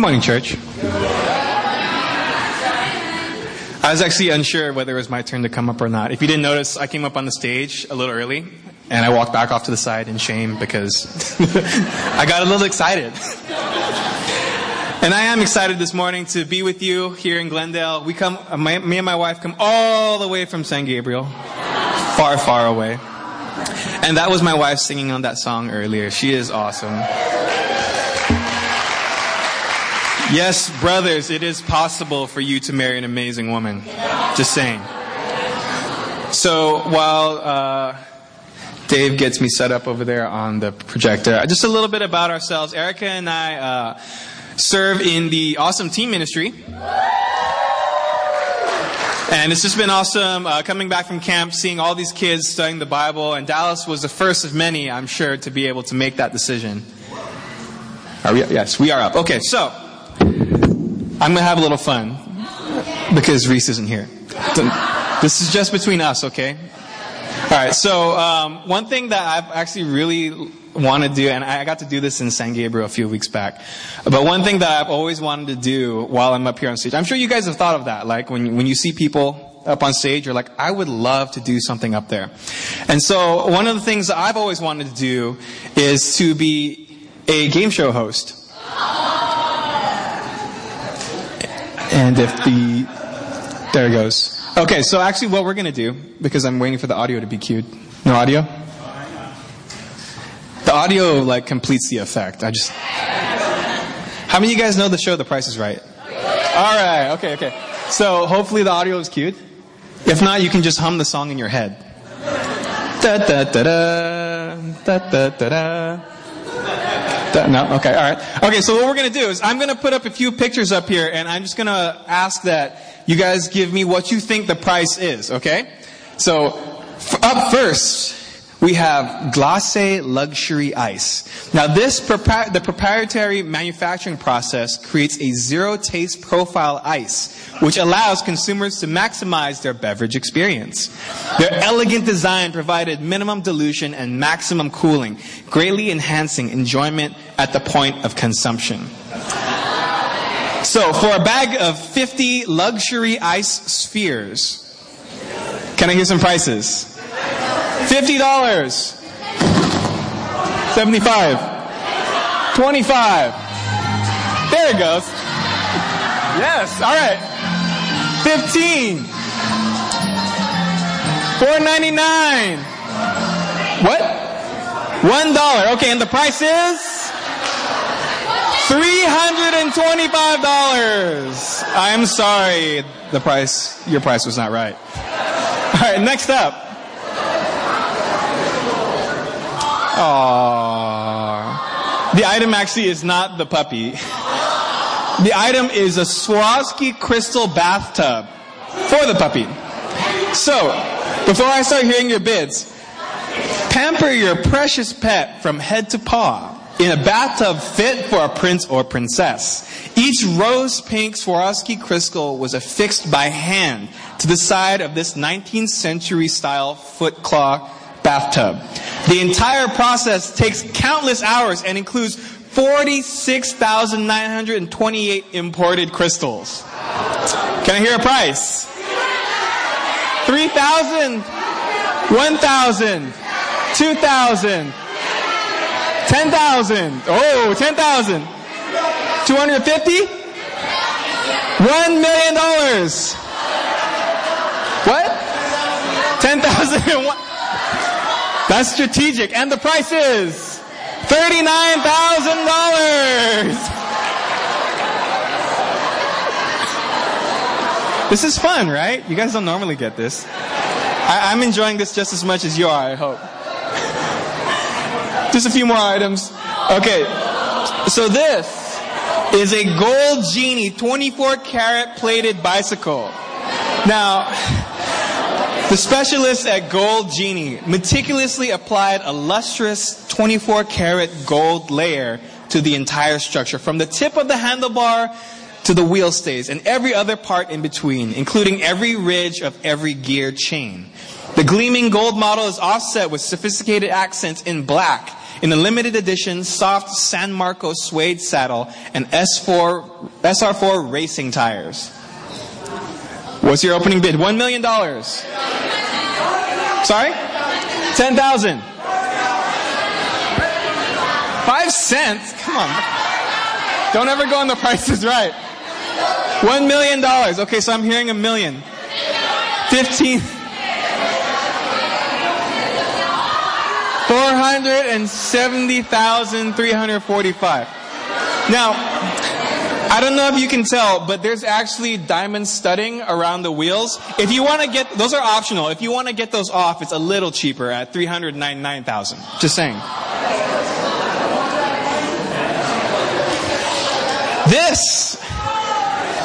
Good morning, church. I was actually unsure whether it was my turn to come up or not. If you didn't notice, I came up on the stage a little early, and I walked back off to the side in shame because I got a little excited. and I am excited this morning to be with you here in Glendale. We come, my, me and my wife come all the way from San Gabriel, far, far away. And that was my wife singing on that song earlier. She is awesome. Yes, brothers, it is possible for you to marry an amazing woman. Just saying. So while uh, Dave gets me set up over there on the projector, just a little bit about ourselves. Erica and I uh, serve in the awesome team ministry. And it's just been awesome uh, coming back from camp, seeing all these kids studying the Bible. And Dallas was the first of many, I'm sure, to be able to make that decision. Are we, yes, we are up. Okay, so I'm going to have a little fun because Reese isn't here. This is just between us, okay? All right, so um, one thing that I've actually really want to do, and I got to do this in San Gabriel a few weeks back, but one thing that I've always wanted to do while I'm up here on stage, I'm sure you guys have thought of that, like when, when you see people up on stage, you're like, I would love to do something up there. And so one of the things that I've always wanted to do is to be a game show host. And if the, there it goes. Okay, so actually what we're gonna do, because I'm waiting for the audio to be cued. No audio? The audio like completes the effect. I just, how many of you guys know the show The Price is Right? Alright, okay, okay. So hopefully the audio is cued. If not, you can just hum the song in your head. Da da da da, da da da da. No? Okay, alright. Okay, so what we're gonna do is I'm gonna put up a few pictures up here and I'm just gonna ask that you guys give me what you think the price is, okay? So, up first, we have Glacé Luxury Ice. Now this, the proprietary manufacturing process creates a zero taste profile ice, which allows consumers to maximize their beverage experience. Their elegant design provided minimum dilution and maximum cooling, greatly enhancing enjoyment at the point of consumption. So for a bag of 50 luxury ice spheres, can I hear some prices? $50. 75 25 There it goes. Yes, all right. 15 4.99 What? $1. Okay, and the price is $325. I'm sorry. The price, your price was not right. All right, next up. Aww. The item actually is not the puppy. The item is a Swarovski crystal bathtub for the puppy. So, before I start hearing your bids, pamper your precious pet from head to paw in a bathtub fit for a prince or princess. Each rose pink Swarovski crystal was affixed by hand to the side of this 19th century style foot claw bathtub. The entire process takes countless hours and includes 46,928 imported crystals. Can I hear a price? 3,000, 1,000, 2,000, 10,000. Oh, 10,000. 250? One million dollars. What? 10,000. That's strategic. And the price is $39,000. This is fun, right? You guys don't normally get this. I, am enjoying this just as much as you are, I hope. Just a few more items. Okay. So this is a gold genie 24 karat plated bicycle. Now, the specialists at Gold Genie meticulously applied a lustrous 24 karat gold layer to the entire structure, from the tip of the handlebar to the wheel stays and every other part in between, including every ridge of every gear chain. The gleaming gold model is offset with sophisticated accents in black in a limited edition soft San Marco suede saddle and S4, SR4 racing tires. What's your opening bid? One million dollars. Sorry? Ten thousand. Five cents? Come on. Don't ever go on the prices right. One million dollars. Okay, so I'm hearing a million. Fifteen. Four hundred and seventy thousand three hundred forty-five. Now, I don't know if you can tell, but there's actually diamond studding around the wheels. If you want to get, those are optional. If you want to get those off, it's a little cheaper at 399,000. Just saying. This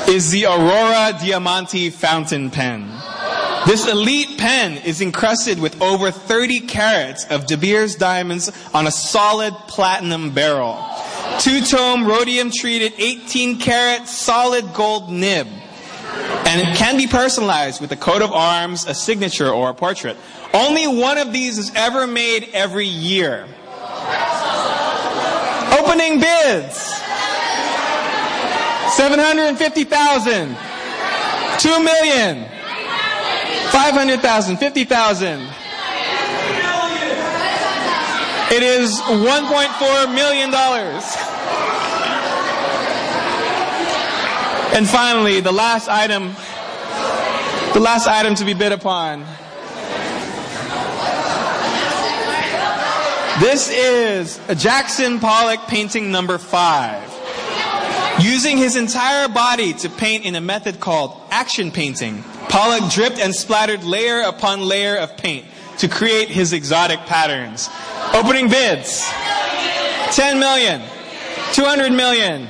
is the Aurora Diamante fountain pen. This elite pen is encrusted with over 30 carats of De Beers diamonds on a solid platinum barrel. Two-tone rhodium treated 18 karat solid gold nib. And it can be personalized with a coat of arms, a signature, or a portrait. Only one of these is ever made every year. Opening bids. 750,000. 2 million. 500,000. 50,000. It is $1.4 million. And finally, the last item, the last item to be bid upon. This is a Jackson Pollock painting number five. Using his entire body to paint in a method called action painting, Pollock dripped and splattered layer upon layer of paint to create his exotic patterns. Opening bids 10 million, 200 million,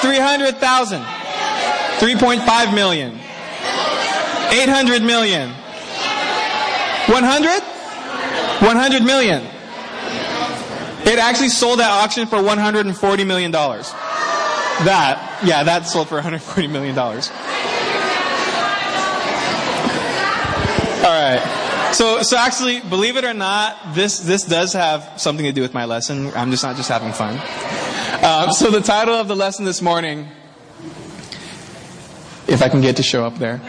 300,000, 3.5 million, 800 million, 100? 100 million. It actually sold at auction for 140 million dollars. That, yeah, that sold for 140 million dollars. All right. So, so actually, believe it or not, this this does have something to do with my lesson. I'm just not just having fun. Uh, so the title of the lesson this morning, if I can get to show up there,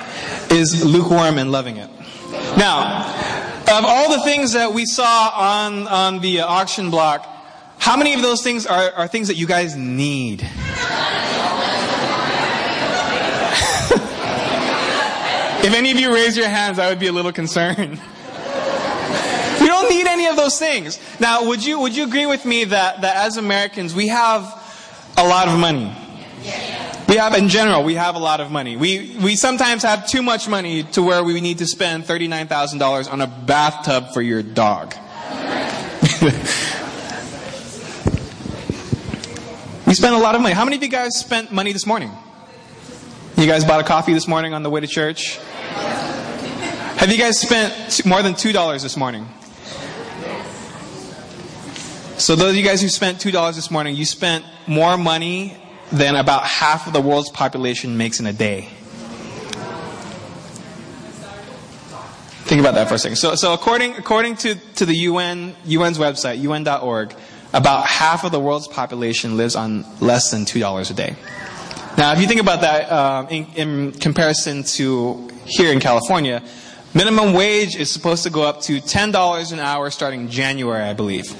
is lukewarm and loving it. Now, of all the things that we saw on on the auction block, how many of those things are, are things that you guys need? If any of you raise your hands, I would be a little concerned. we don't need any of those things. Now, would you, would you agree with me that, that as Americans, we have a lot of money? We have, in general, we have a lot of money. We, we sometimes have too much money to where we need to spend $39,000 on a bathtub for your dog. we spend a lot of money. How many of you guys spent money this morning? You guys bought a coffee this morning on the way to church? Have you guys spent more than $2 this morning? So those of you guys who spent $2 this morning, you spent more money than about half of the world's population makes in a day. Think about that for a second. So, so according, according to, to the UN, UN's website, un.org, about half of the world's population lives on less than $2 a day. Now, if you think about that um, in, in comparison to here in California, minimum wage is supposed to go up to $10 an hour starting January, I believe.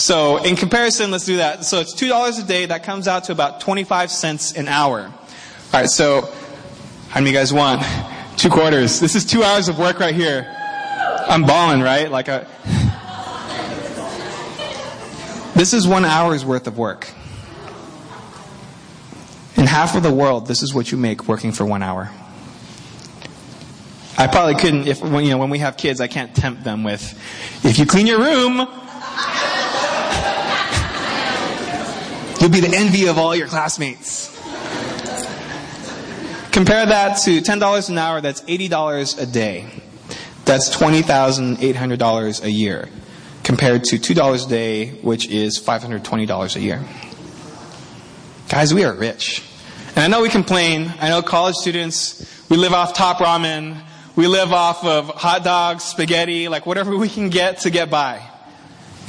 So, in comparison, let's do that. So, it's $2 a day. That comes out to about 25 cents an hour. All right, so how many you guys want? Two quarters. This is two hours of work right here. I'm balling, right? Like a. This is one hour's worth of work. In half of the world, this is what you make working for one hour. I probably couldn't, if, you know, when we have kids, I can't tempt them with, if you clean your room, you'll be the envy of all your classmates. Compare that to $10 an hour, that's $80 a day. That's $20,800 a year. Compared to $2 a day, which is $520 a year. Guys, we are rich. And I know we complain. I know college students, we live off top ramen. we live off of hot dogs, spaghetti, like whatever we can get to get by.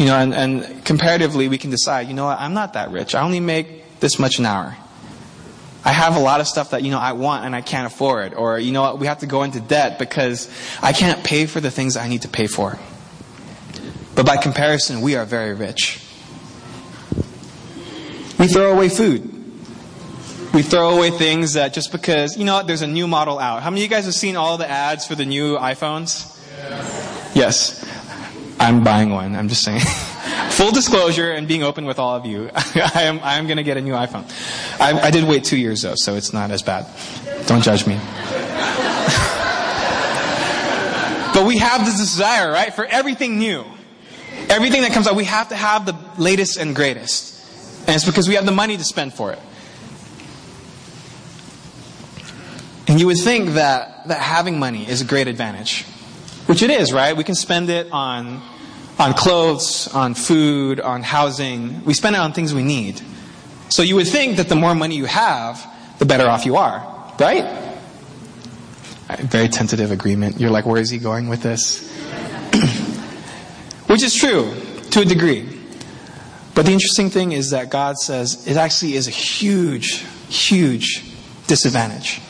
You know, and, and comparatively, we can decide, you know what, I'm not that rich. I only make this much an hour. I have a lot of stuff that, you know, I want and I can't afford. Or, you know what, we have to go into debt because I can't pay for the things I need to pay for. But by comparison, we are very rich. We throw away food. We throw away things that just because, you know what, there's a new model out. How many of you guys have seen all the ads for the new iPhones? Yes. I'm buying one. I'm just saying. Full disclosure and being open with all of you. I am, I am going to get a new iPhone. I, I did wait two years though, so it's not as bad. Don't judge me. but we have this desire, right, for everything new. Everything that comes out, we have to have the latest and greatest. And it's because we have the money to spend for it. And you would think that, that having money is a great advantage. Which it is, right? We can spend it on, on clothes, on food, on housing. We spend it on things we need. So you would think that the more money you have, the better off you are, right? Very tentative agreement. You're like, where is he going with this? Which is true, to a degree. But the interesting thing is that God says it actually is a huge, huge disadvantage.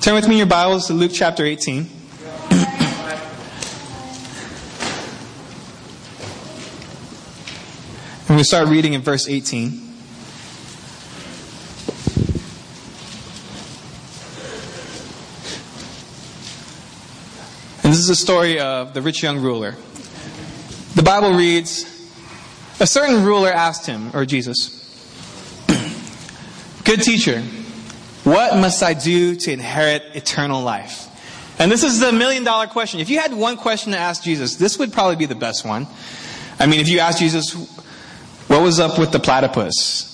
Turn with me in your Bibles to Luke chapter 18. we start reading in verse 18. And this is the story of the rich young ruler. The Bible reads A certain ruler asked him, or Jesus, Good teacher, what must I do to inherit eternal life? And this is the million dollar question. If you had one question to ask Jesus, this would probably be the best one. I mean, if you ask Jesus, what was up with the platypus?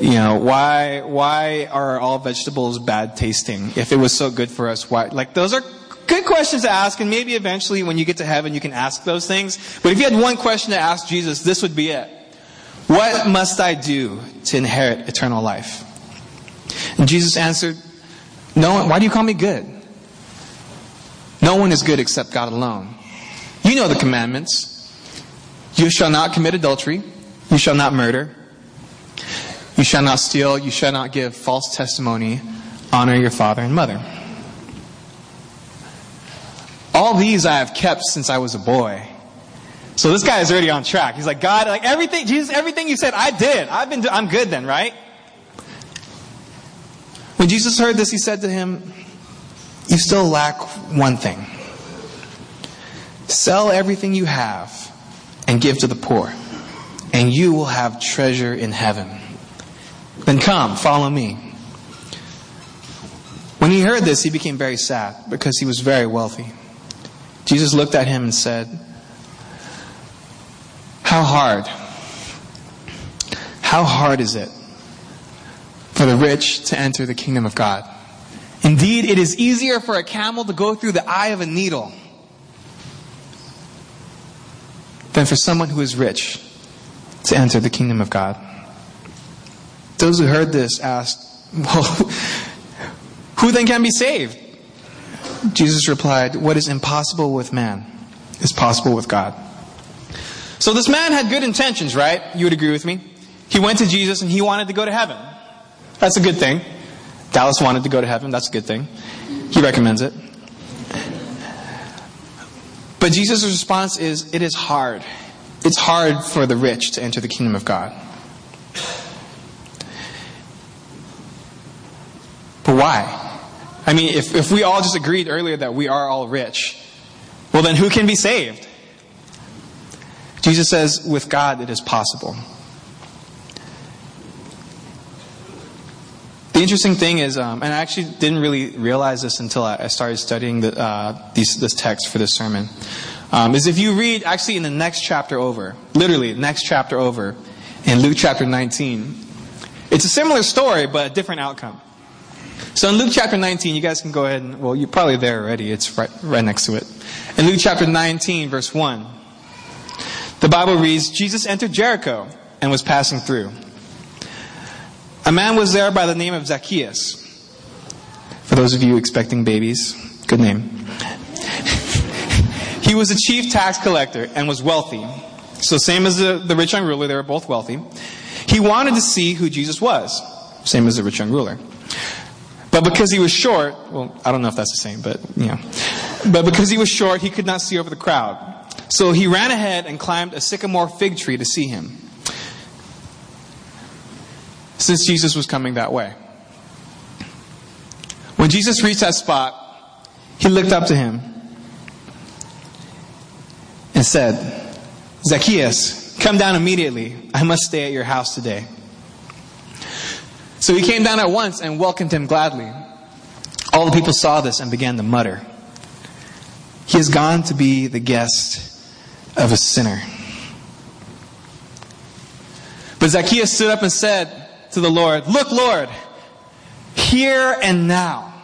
You know, why, why are all vegetables bad tasting? If it was so good for us, why? Like, those are good questions to ask, and maybe eventually when you get to heaven you can ask those things. But if you had one question to ask Jesus, this would be it. What must I do to inherit eternal life? And Jesus answered, No one, why do you call me good? No one is good except God alone. You know the commandments. You shall not commit adultery. You shall not murder. You shall not steal. You shall not give false testimony. Honor your father and mother. All these I have kept since I was a boy. So this guy is already on track. He's like, God, like everything, Jesus, everything you said, I did. I've been, I'm good then, right? When Jesus heard this, he said to him, You still lack one thing. Sell everything you have and give to the poor, and you will have treasure in heaven. Then come, follow me. When he heard this, he became very sad because he was very wealthy. Jesus looked at him and said, How hard, how hard is it for the rich to enter the kingdom of God? Indeed, it is easier for a camel to go through the eye of a needle than for someone who is rich to enter the kingdom of God. Those who heard this asked, Well, who then can be saved? Jesus replied, What is impossible with man is possible with God. So this man had good intentions, right? You would agree with me? He went to Jesus and he wanted to go to heaven. That's a good thing. Dallas wanted to go to heaven. That's a good thing. He recommends it. But Jesus' response is it is hard. It's hard for the rich to enter the kingdom of God. But why? I mean, if, if we all just agreed earlier that we are all rich, well, then who can be saved? Jesus says, with God it is possible. The interesting thing is, um, and I actually didn't really realize this until I, I started studying the, uh, these, this text for this sermon, um, is if you read actually in the next chapter over, literally next chapter over, in Luke chapter 19, it's a similar story but a different outcome. So in Luke chapter 19, you guys can go ahead and, well, you're probably there already. It's right, right next to it. In Luke chapter 19, verse 1, the Bible reads, Jesus entered Jericho and was passing through. A man was there by the name of Zacchaeus. For those of you expecting babies, Good name. he was a chief tax collector and was wealthy. So same as the, the rich young ruler, they were both wealthy. He wanted to see who Jesus was. Same as the rich young ruler. But because he was short, well, I don't know if that's the same, but, you know. But because he was short, he could not see over the crowd. So he ran ahead and climbed a sycamore fig tree to see him. Since Jesus was coming that way. When Jesus reached that spot, he looked up to him and said, Zacchaeus, come down immediately. I must stay at your house today. So he came down at once and welcomed him gladly. All the people saw this and began to mutter, He has gone to be the guest of a sinner. But Zacchaeus stood up and said to the Lord, Look, Lord, here and now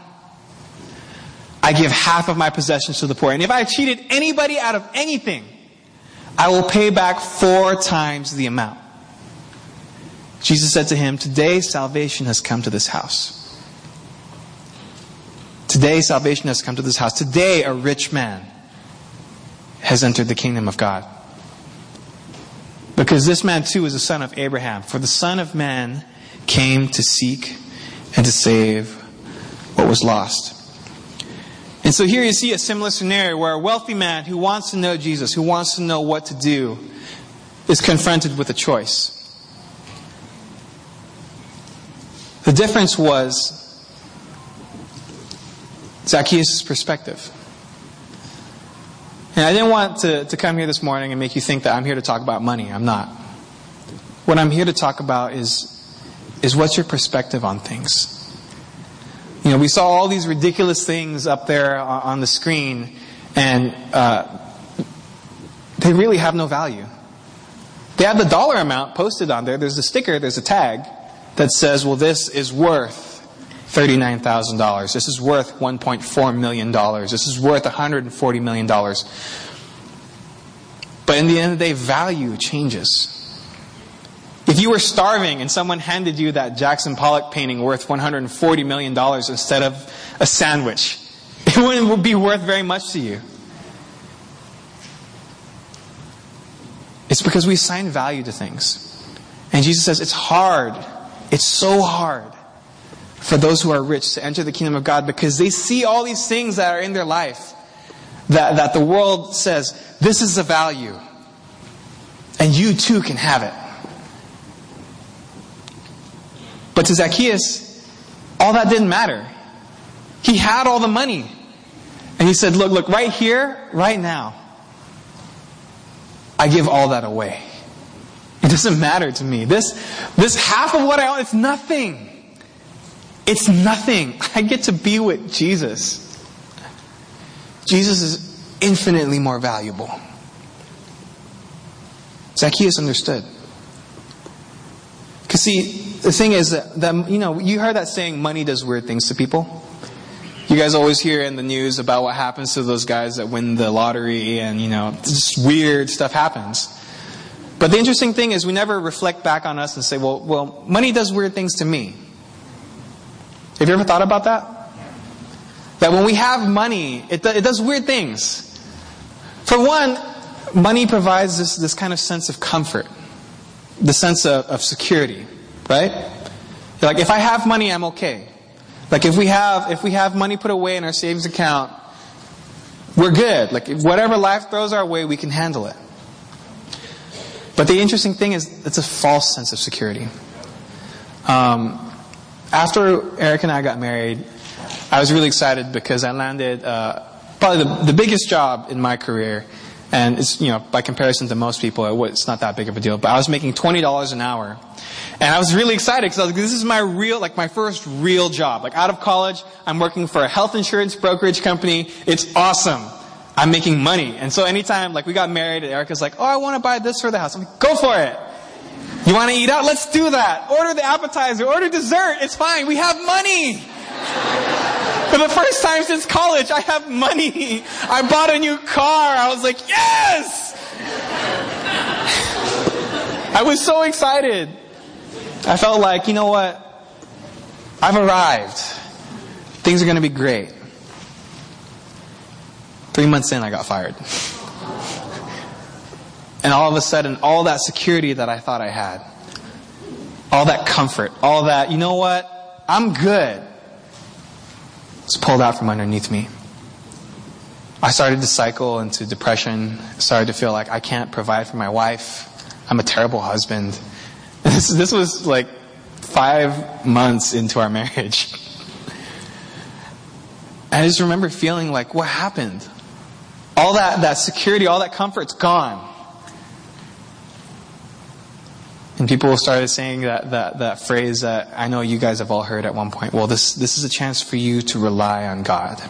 I give half of my possessions to the poor. And if I cheated anybody out of anything, I will pay back four times the amount. Jesus said to him, Today salvation has come to this house. Today salvation has come to this house. Today a rich man has entered the kingdom of God. Because this man too is a son of Abraham. For the Son of Man came to seek and to save what was lost. And so here you see a similar scenario where a wealthy man who wants to know Jesus, who wants to know what to do, is confronted with a choice. The difference was Zacchaeus' perspective. And I didn't want to, to come here this morning and make you think that I'm here to talk about money. I'm not. What I'm here to talk about is, is what's your perspective on things? You know, we saw all these ridiculous things up there on the screen, and uh, they really have no value. They have the dollar amount posted on there. There's a sticker, there's a tag that says, well, this is worth $39,000. This is worth $1.4 million. This is worth $140 million. But in the end of the day, value changes. If you were starving and someone handed you that Jackson Pollock painting worth $140 million instead of a sandwich, it wouldn't be worth very much to you. It's because we assign value to things. And Jesus says it's hard. It's so hard for those who are rich to enter the kingdom of God because they see all these things that are in their life that, that the world says, this is a value. And you too can have it. But to Zacchaeus, all that didn't matter. He had all the money. And he said, look, look, right here, right now, I give all that away. It doesn't matter to me. This, this half of what I own, it's nothing. It's nothing. I get to be with Jesus. Jesus is infinitely more valuable. Zacchaeus understood. Because see, the thing is that, you know, you heard that saying, money does weird things to people. You guys always hear in the news about what happens to those guys that win the lottery and, you know, just weird stuff happens. But the interesting thing is we never reflect back on us and say, well, well, money does weird things to me. Have you ever thought about that? That when we have money, it, it does weird things. For one, money provides this, this kind of sense of comfort, the sense of, of security, right? Like, if I have money, I'm okay. Like, if we have, if we have money put away in our savings account, we're good. Like, whatever life throws our way, we can handle it. But the interesting thing is, it's a false sense of security. Um, after Erica and I got married, I was really excited because I landed uh, probably the, the biggest job in my career. And it's, you know, by comparison to most people, it's not that big of a deal. But I was making $20 an hour. And I was really excited because I was like, this is my real, like my first real job. Like out of college, I'm working for a health insurance brokerage company. It's awesome. I'm making money. And so anytime, like we got married Erica's like, oh, I want to buy this for the house. I'm like, go for it. You want to eat out? Let's do that. Order the appetizer, order dessert. It's fine. We have money. For the first time since college, I have money. I bought a new car. I was like, yes! I was so excited. I felt like, you know what? I've arrived. Things are going to be great. Three months in, I got fired. And all of a sudden, all that security that I thought I had, all that comfort, all that, you know what? I'm good. It's pulled out from underneath me. I started to cycle into depression, started to feel like I can't provide for my wife. I'm a terrible husband. This, this was like five months into our marriage. I just remember feeling like, what happened? All that, that security, all that comfort's gone. And people started saying that, that, that phrase that I know you guys have all heard at one point. Well, this, this is a chance for you to rely on God.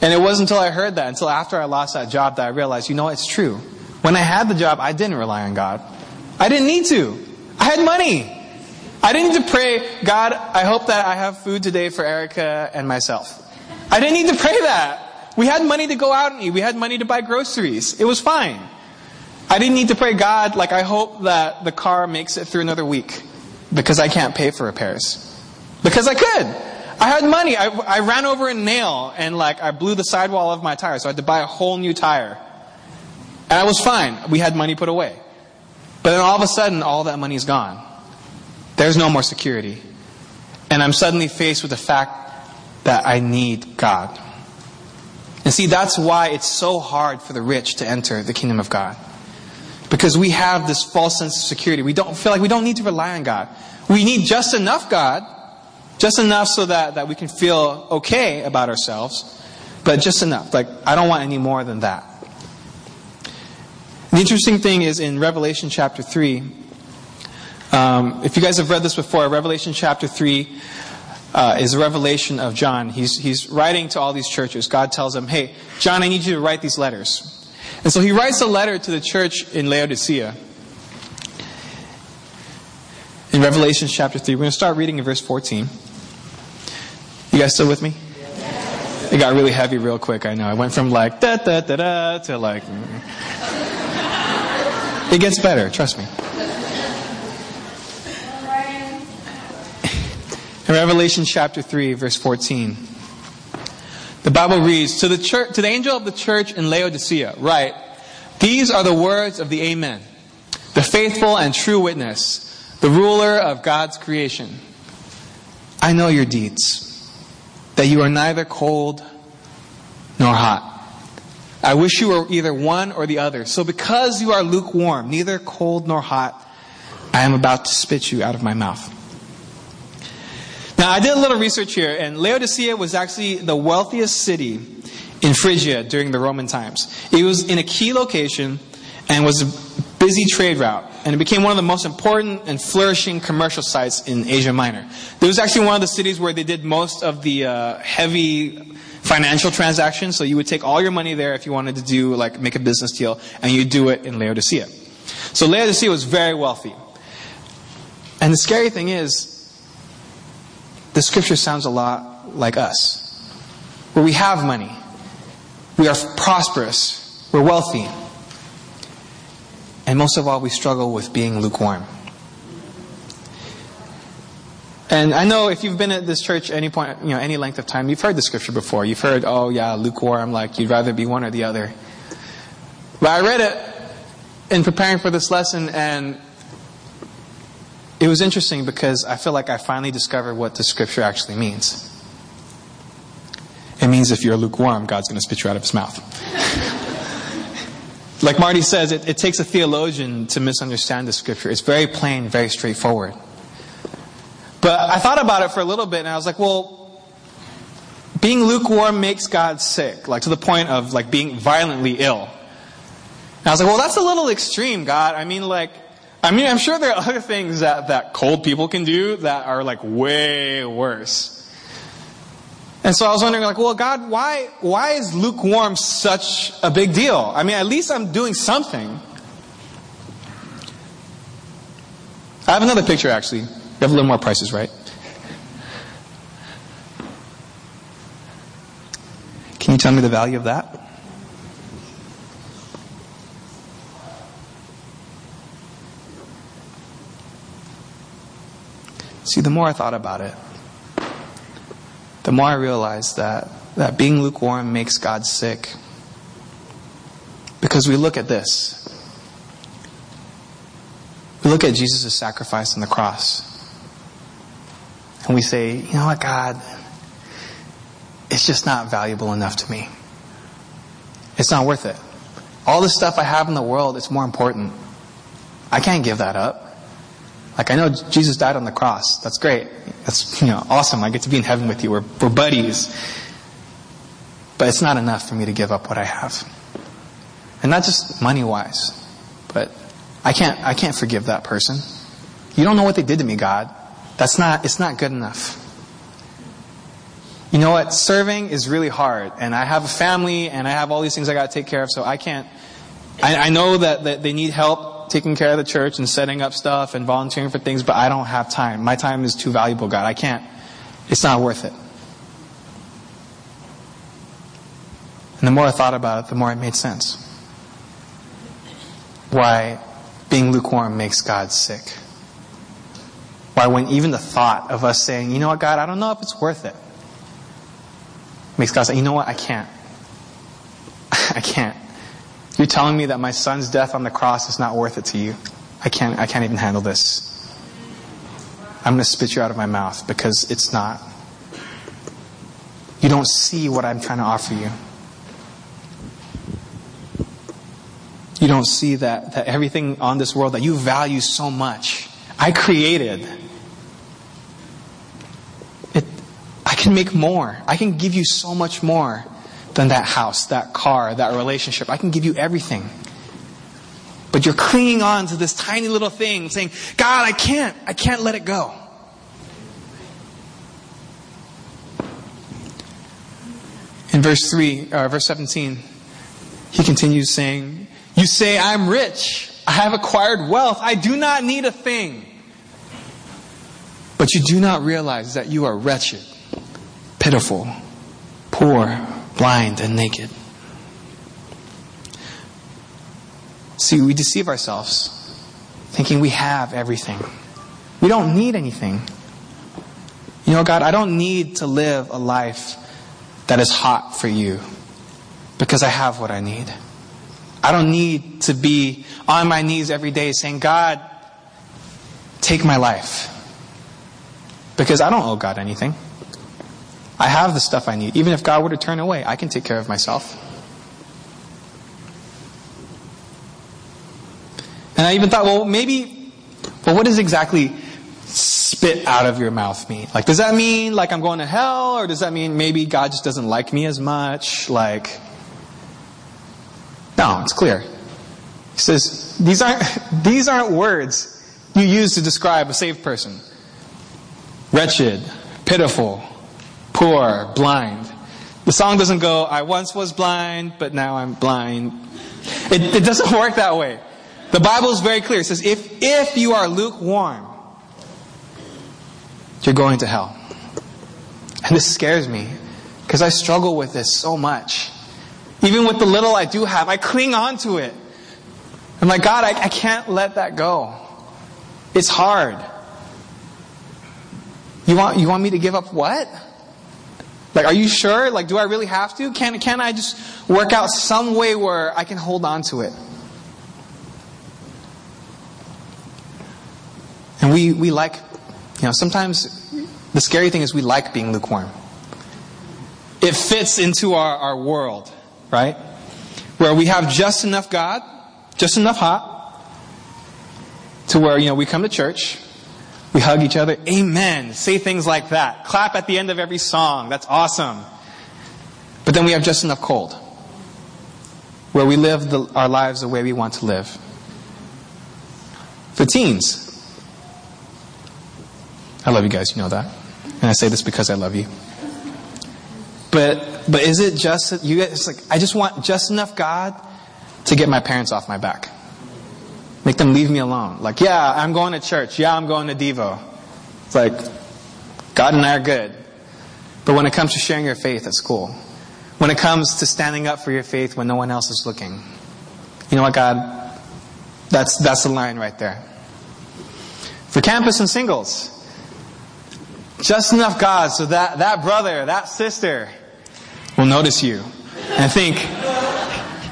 And it wasn't until I heard that, until after I lost that job, that I realized, you know, it's true. When I had the job, I didn't rely on God. I didn't need to. I had money. I didn't need to pray, God, I hope that I have food today for Erica and myself. I didn't need to pray that. We had money to go out and eat. We had money to buy groceries. It was fine. I didn't need to pray, God, like I hope that the car makes it through another week because I can't pay for repairs. Because I could. I had money. I, I ran over a nail and like I blew the sidewall of my tire, so I had to buy a whole new tire. And I was fine. We had money put away. But then all of a sudden, all that money is gone. There's no more security. And I'm suddenly faced with the fact that I need God. And see, that's why it's so hard for the rich to enter the kingdom of God. Because we have this false sense of security. We don't feel like we don't need to rely on God. We need just enough God, just enough so that, that we can feel okay about ourselves, but just enough. Like, I don't want any more than that. The interesting thing is in Revelation chapter 3, um, if you guys have read this before, Revelation chapter 3 uh, is a revelation of John. He's, he's writing to all these churches. God tells him, Hey, John, I need you to write these letters. And so he writes a letter to the church in Laodicea. In Revelation chapter 3, we're going to start reading in verse 14. You guys still with me? It got really heavy real quick, I know. I went from like da da da da to like. It gets better, trust me. In Revelation chapter 3, verse 14, the Bible reads, to the, church, to the angel of the church in Laodicea, write, These are the words of the Amen, the faithful and true witness, the ruler of God's creation. I know your deeds, that you are neither cold nor hot. I wish you were either one or the other. So because you are lukewarm, neither cold nor hot, I am about to spit you out of my mouth. Now, I did a little research here, and Laodicea was actually the wealthiest city in Phrygia during the Roman times. It was in a key location and was a busy trade route, and it became one of the most important and flourishing commercial sites in Asia Minor. It was actually one of the cities where they did most of the uh, heavy financial transactions. So you would take all your money there if you wanted to do like make a business deal, and you do it in Laodicea. So Laodicea was very wealthy. And the scary thing is, the scripture sounds a lot like us, where we have money, we are prosperous, we're wealthy, and most of all, we struggle with being lukewarm. And I know if you've been at this church any point, you know, any length of time, you've heard the scripture before. You've heard, oh yeah, lukewarm, like you'd rather be one or the other. But I read it in preparing for this lesson, and it was interesting because I feel like I finally discovered what the scripture actually means. It means if you're lukewarm, God's going to spit you out of his mouth. like Marty says, it, it takes a theologian to misunderstand the scripture. It's very plain, very straightforward. But I thought about it for a little bit and I was like, well, being lukewarm makes God sick, like to the point of like being violently ill. And I was like, well, that's a little extreme, God. I mean, like, I mean, I'm sure there are other things that, that cold people can do that are like way worse. And so I was wondering, like, well, God, why, why is lukewarm such a big deal? I mean, at least I'm doing something. I have another picture, actually. You little more prices, right? Can you tell me the value of that? See, the more I thought about it, the more I realized that, that being lukewarm makes God sick. Because we look at this. We look at Jesus' sacrifice on the cross. And we say, you know what, God, it's just not valuable enough to me. It's not worth it. All the stuff I have in the world, it's more important. I can't give that up. Like I know Jesus died on the cross. That's great. That's you know awesome. I get to be in heaven with you. We're, we're buddies. But it's not enough for me to give up what I have. And not just money wise, but I can't I can't forgive that person. You don't know what they did to me, God. That's not it's not good enough. You know what? Serving is really hard. And I have a family and I have all these things I gotta take care of, so I can't I, I know that, that they need help taking care of the church and setting up stuff and volunteering for things, but I don't have time. My time is too valuable, God. I can't. It's not worth it. And the more I thought about it, the more it made sense. Why being lukewarm makes God sick. Why when even the thought of us saying, you know what, God, I don't know if it's worth it, makes God say, you know what, I can't. I can't. You're telling me that my son's death on the cross is not worth it to you. I can't, I can't even handle this. I'm going to spit you out of my mouth because it's not. You don't see what I'm trying to offer you. You don't see that, that everything on this world that you value so much, I created. It, I can make more. I can give you so much more than that house, that car, that relationship. I can give you everything. But you're clinging on to this tiny little thing saying, God, I can't, I can't let it go. In verse 3, or uh, verse 17, he continues saying, You say, I'm rich. I have acquired wealth. I do not need a thing. But you do not realize that you are wretched, pitiful, poor, blind and naked. See, we deceive ourselves thinking we have everything. We don't need anything. You know, God, I don't need to live a life that is hot for you because I have what I need. I don't need to be on my knees every day saying, God, take my life. Because I don't owe God anything. I have the stuff I need. Even if God were to turn away, I can take care of myself. And I even thought, well, maybe, well, what does exactly spit out of your mouth mean? Like, does that mean like I'm going to hell? Or does that mean maybe God just doesn't like me as much? Like, no, it's clear. He says, these aren't, these aren't words you use to describe a saved person. Wretched, pitiful, poor, blind. The song doesn't go, I once was blind, but now I'm blind. It, it doesn't work that way. The Bible is very clear. It says, if, if you are lukewarm, you're going to hell. And this scares me because I struggle with this so much. Even with the little I do have, I cling on to it. I'm like, God, I, I can't let that go. It's hard. You want, you want me to give up what? Like, are you sure? Like, do I really have to? Can, can I just work out some way where I can hold on to it? And we, we like, you know, sometimes the scary thing is we like being lukewarm. It fits into our, our world, right? Where we have just enough God, just enough hot, to where, you know, we come to church, we hug each other. Amen. Say things like that. Clap at the end of every song. That's awesome. But then we have just enough cold. Where we live the, our lives the way we want to live. For teens, I love you guys, you know that. And I say this because I love you. But but is it just you it's like I just want just enough God to get my parents off my back. Make them leave me alone. Like, yeah, I'm going to church. Yeah, I'm going to Devo. It's like, God and I are good. But when it comes to sharing your faith at school, when it comes to standing up for your faith when no one else is looking, you know what, God? That's, that's the line right there. For campus and singles, Just enough God so that that brother, that sister will notice you and think,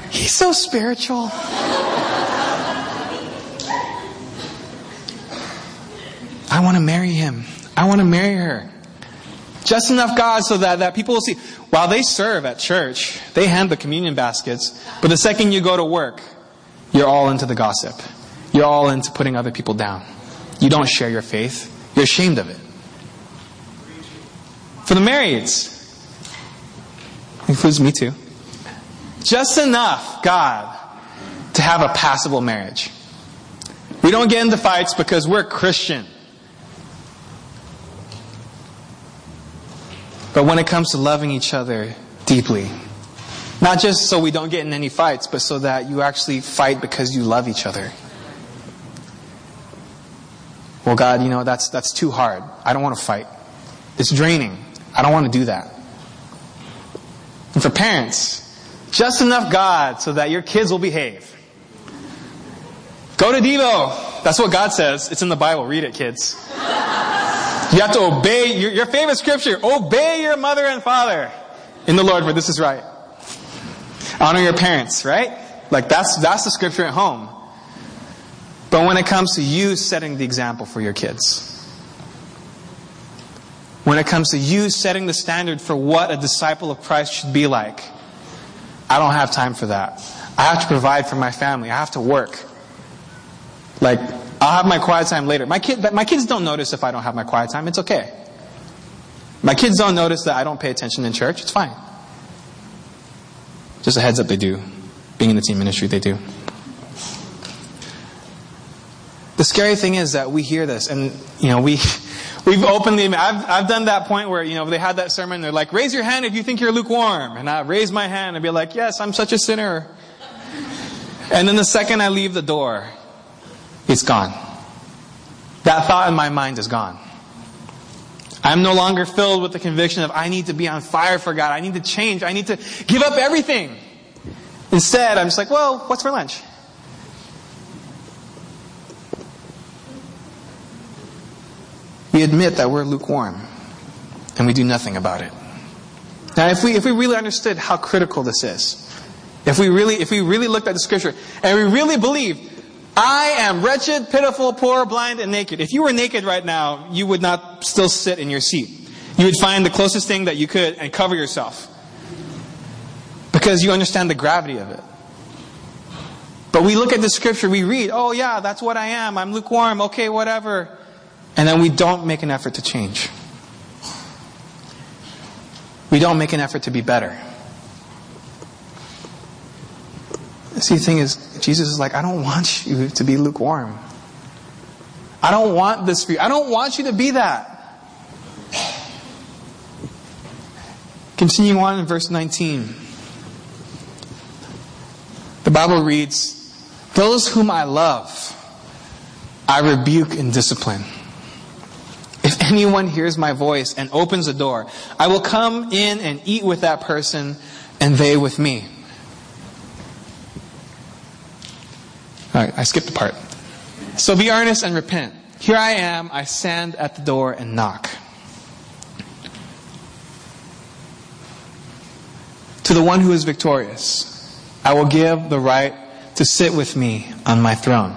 he's so spiritual. I want to marry him. I want to marry her. Just enough God so that, that people will see. While they serve at church, they hand the communion baskets, but the second you go to work, you're all into the gossip. You're all into putting other people down. You don't share your faith. You're ashamed of it. For the marrieds, includes me too, just enough, God, to have a passable marriage. We don't get into fights because we're Christian. But when it comes to loving each other deeply, not just so we don't get in any fights, but so that you actually fight because you love each other. Well, God, you know, that's, that's too hard. I don't want to fight. It's draining. I don't want to do that. And for parents, just enough God so that your kids will behave. Go to Devo. That's what God says. It's in the Bible. Read it, kids. You have to obey your, your favorite scripture. Obey your mother and father in the Lord, for this is right. Honor your parents, right? Like that's, that's the scripture at home. But when it comes to you setting the example for your kids, when it comes to you setting the standard for what a disciple of Christ should be like, I don't have time for that. I have to provide for my family. I have to work. Like, I'll have my quiet time later. My, kid, my kids don't notice if I don't have my quiet time. It's okay. My kids don't notice that I don't pay attention in church. It's fine. Just a heads up, they do. Being in the team ministry, they do. The scary thing is that we hear this, and you know we we've openly. I've I've done that point where you know they had that sermon. They're like, raise your hand if you think you're lukewarm, and I raise my hand and be like, yes, I'm such a sinner. And then the second I leave the door, it's gone. That thought in my mind is gone. I'm no longer filled with the conviction of I need to be on fire for God. I need to change. I need to give up everything. Instead, I'm just like, well, what's for lunch? We admit that we're lukewarm and we do nothing about it. Now, if we, if we really understood how critical this is, if we really, if we really looked at the scripture and we really believed I am wretched, pitiful, poor, blind, and naked. If you were naked right now, you would not still sit in your seat. You would find the closest thing that you could and cover yourself. Because you understand the gravity of it. But we look at the scripture, we read, oh yeah, that's what I am. I'm lukewarm. Okay, whatever. And then we don't make an effort to change. We don't make an effort to be better. See, the thing is, Jesus is like, I don't want you to be lukewarm. I don't want this for you. I don't want you to be that. Continuing on in verse 19. The Bible reads, Those whom I love, I rebuke and discipline. If anyone hears my voice and opens the door, I will come in and eat with that person and they with me. All right, I skipped a part. So be earnest and repent. Here I am, I stand at the door and knock. To the one who is victorious, I will give the right to sit with me on my throne.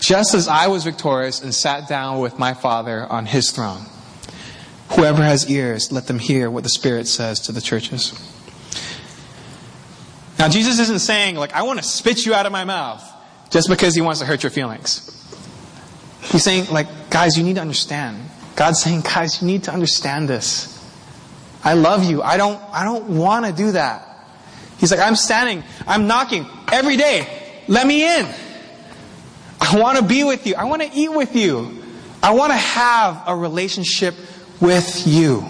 Just as I was victorious and sat down with my Father on his throne. Whoever has ears, let them hear what the Spirit says to the churches. Now, Jesus isn't saying, like, I want to spit you out of my mouth just because he wants to hurt your feelings. He's saying, like, guys, you need to understand. God's saying, guys, you need to understand this. I love you. I don't, I don't want to do that. He's like, I'm standing, I'm knocking every day. Let me in. I want to be with you. I want to eat with you. I want to have a relationship with you.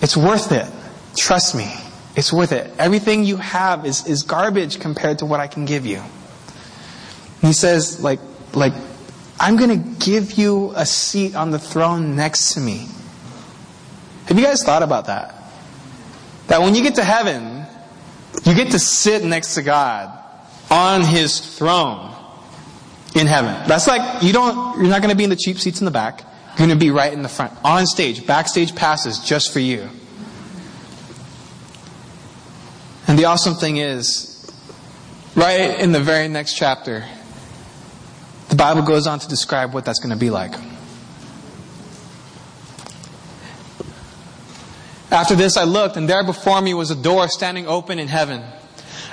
It's worth it. Trust me. It's worth it. Everything you have is, is garbage compared to what I can give you. he says, like, like, I'm going to give you a seat on the throne next to me. Have you guys thought about that? That when you get to heaven, you get to sit next to God on His throne in heaven. That's like, you don't, you're not going to be in the cheap seats in the back. You're going to be right in the front, on stage, backstage passes just for you. And the awesome thing is, right in the very next chapter, the Bible goes on to describe what that's going to be like. After this, I looked, and there before me was a door standing open in heaven.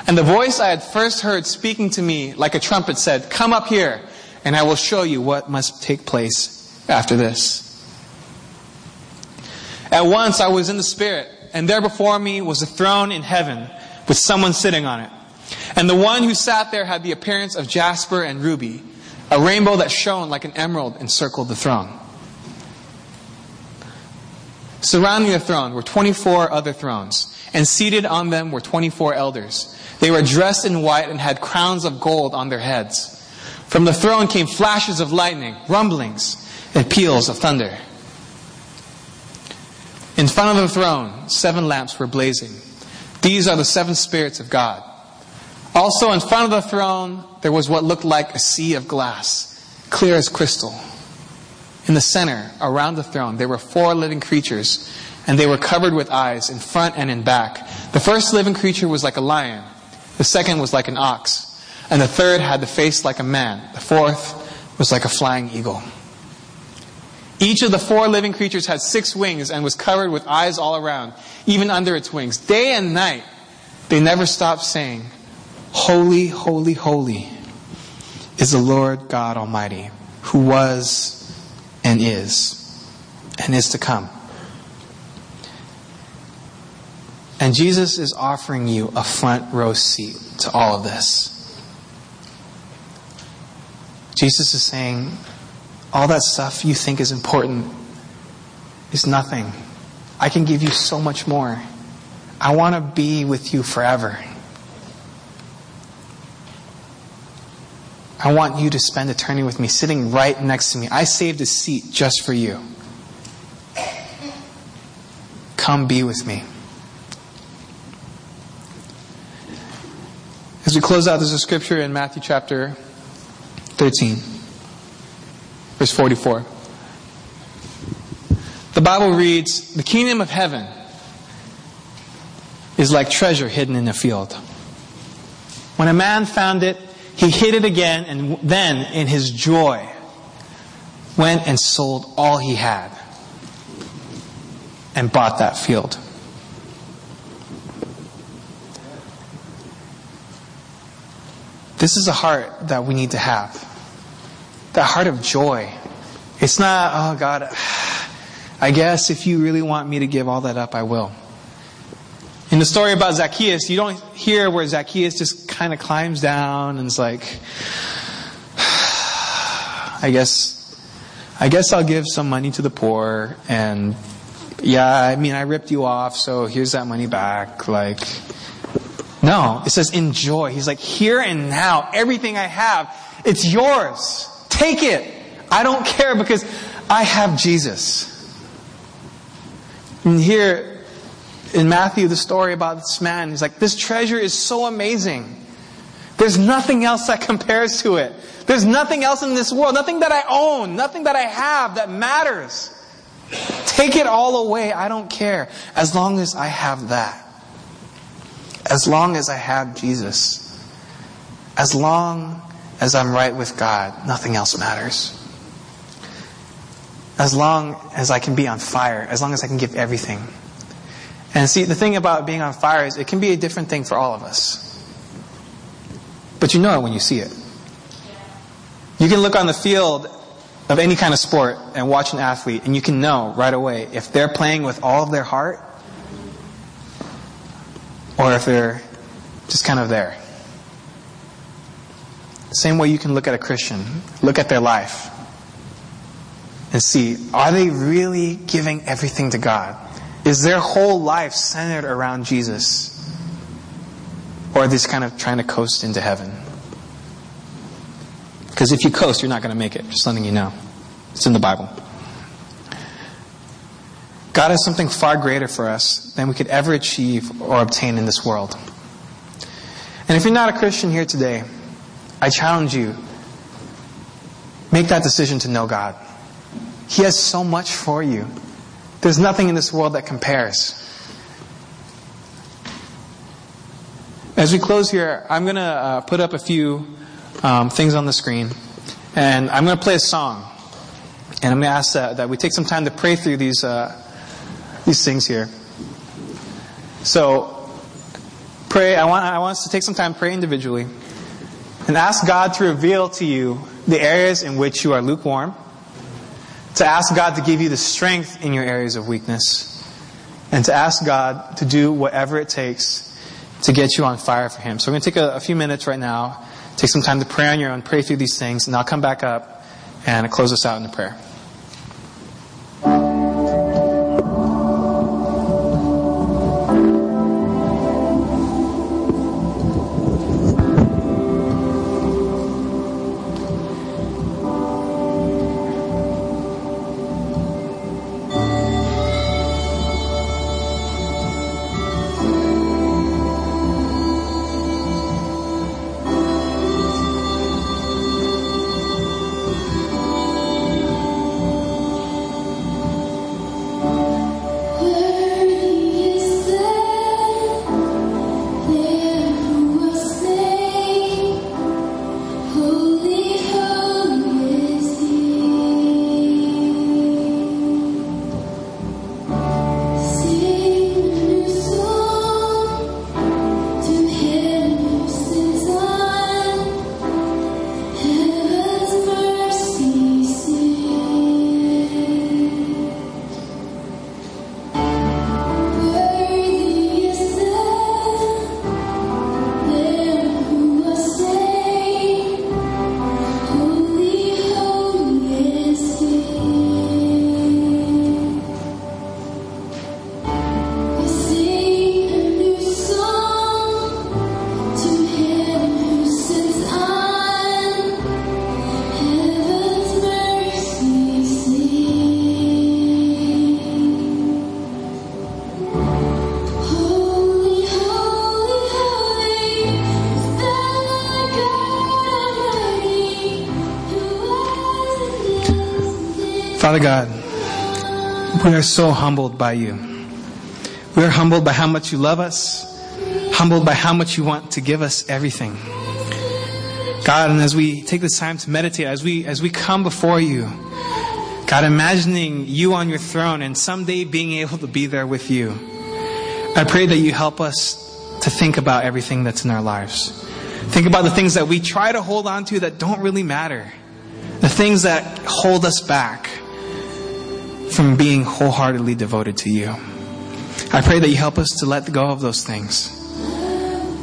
And the voice I had first heard speaking to me like a trumpet said, Come up here, and I will show you what must take place after this. At once I was in the Spirit, and there before me was a throne in heaven with someone sitting on it. And the one who sat there had the appearance of jasper and ruby. A rainbow that shone like an emerald encircled the throne. Surrounding the throne were 24 other thrones, and seated on them were 24 elders. They were dressed in white and had crowns of gold on their heads. From the throne came flashes of lightning, rumblings, and peals of thunder. In front of the throne, seven lamps were blazing. These are the seven spirits of God. Also, in front of the throne, there was what looked like a sea of glass, clear as crystal. In the center, around the throne, there were four living creatures, and they were covered with eyes in front and in back. The first living creature was like a lion, the second was like an ox, and the third had the face like a man, the fourth was like a flying eagle. Each of the four living creatures had six wings and was covered with eyes all around, even under its wings. Day and night, they never stopped saying, Holy, holy, holy is the Lord God Almighty, who was and is and is to come. And Jesus is offering you a front row seat to all of this. Jesus is saying, all that stuff you think is important is nothing. I can give you so much more. I want to be with you forever. I want you to spend eternity with me, sitting right next to me. I saved a seat just for you. Come be with me. As we close out, there's a scripture in Matthew chapter 13, verse 44. The Bible reads The kingdom of heaven is like treasure hidden in a field. When a man found it, he hid it again, and then, in his joy, went and sold all he had and bought that field. This is a heart that we need to have. That heart of joy. It's not, oh God, I guess if you really want me to give all that up, I will. In the story about Zacchaeus, you don't hear where Zacchaeus just kind of climbs down and is like, I guess, I guess I'll give some money to the poor and yeah, I mean, I ripped you off, so here's that money back. Like, no, it says enjoy. He's like, here and now, everything I have, it's yours. Take it. I don't care because I have Jesus. And here in Matthew, the story about this man, he's like, this treasure is so amazing. There's nothing else that compares to it. There's nothing else in this world, nothing that I own, nothing that I have that matters. Take it all away. I don't care. As long as I have that. As long as I have Jesus, as long as I'm right with God, nothing else matters. As long as I can be on fire, as long as I can give everything. And see, the thing about being on fire is it can be a different thing for all of us. But you know it when you see it. You can look on the field of any kind of sport and watch an athlete, and you can know right away if they're playing with all of their heart or if they're just kind of there. Same way you can look at a Christian, look at their life, and see are they really giving everything to God? Is their whole life centered around Jesus? Or are they kind of trying to coast into heaven? Because if you coast, you're not going to make it. Just letting you know. It's in the Bible. God has something far greater for us than we could ever achieve or obtain in this world. And if you're not a Christian here today, I challenge you make that decision to know God. He has so much for you. There's nothing in this world that compares. As we close here, I'm going to uh, put up a few um, things on the screen, and I'm going to play a song. And I'm going to ask that, that we take some time to pray through these, uh, these things here. So, pray. I want, I want us to take some time, pray individually, and ask God to reveal to you the areas in which you are lukewarm, to ask God to give you the strength in your areas of weakness, and to ask God to do whatever it takes to get you on fire for Him. So, we're going to take a, a few minutes right now, take some time to pray on your own, pray through these things, and I'll come back up and close us out in a prayer. Father God, we are so humbled by you. We are humbled by how much you love us, humbled by how much you want to give us everything. God, and as we take this time to meditate, as we, as we come before you, God, imagining you on your throne and someday being able to be there with you, I pray that you help us to think about everything that's in our lives. Think about the things that we try to hold on to that don't really matter. The things that hold us back from being wholeheartedly devoted to you. I pray that you help us to let go of those things.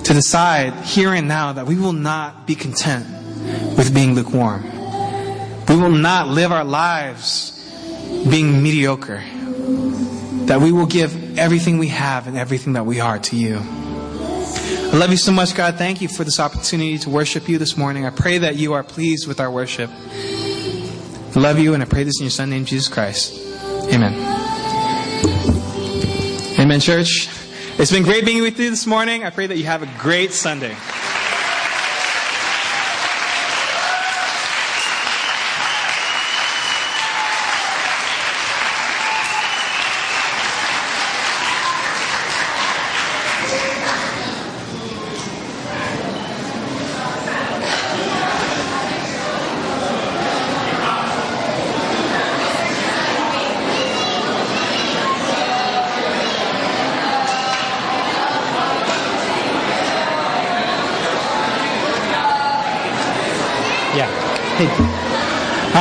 To decide here and now that we will not be content with being lukewarm. We will not live our lives being mediocre. That we will give everything we have and everything that we are to you. I love you so much, God. Thank you for this opportunity to worship you this morning. I pray that you are pleased with our worship. I love you, and I pray this in your Son name, Jesus Christ. Amen. Amen, church. It's been great being with you this morning. I pray that you have a great Sunday.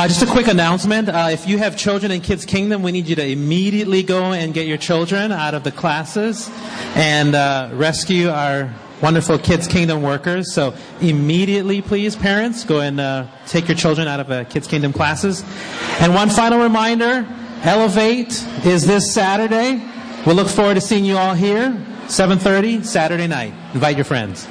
Uh, just a quick announcement. Uh, if you have children in Kids Kingdom, we need you to immediately go and get your children out of the classes and uh, rescue our wonderful Kids Kingdom workers. So immediately, please, parents, go and uh, take your children out of uh, Kids Kingdom classes. And one final reminder, Elevate is this Saturday. We'll look forward to seeing you all here, 7.30, Saturday night. Invite your friends.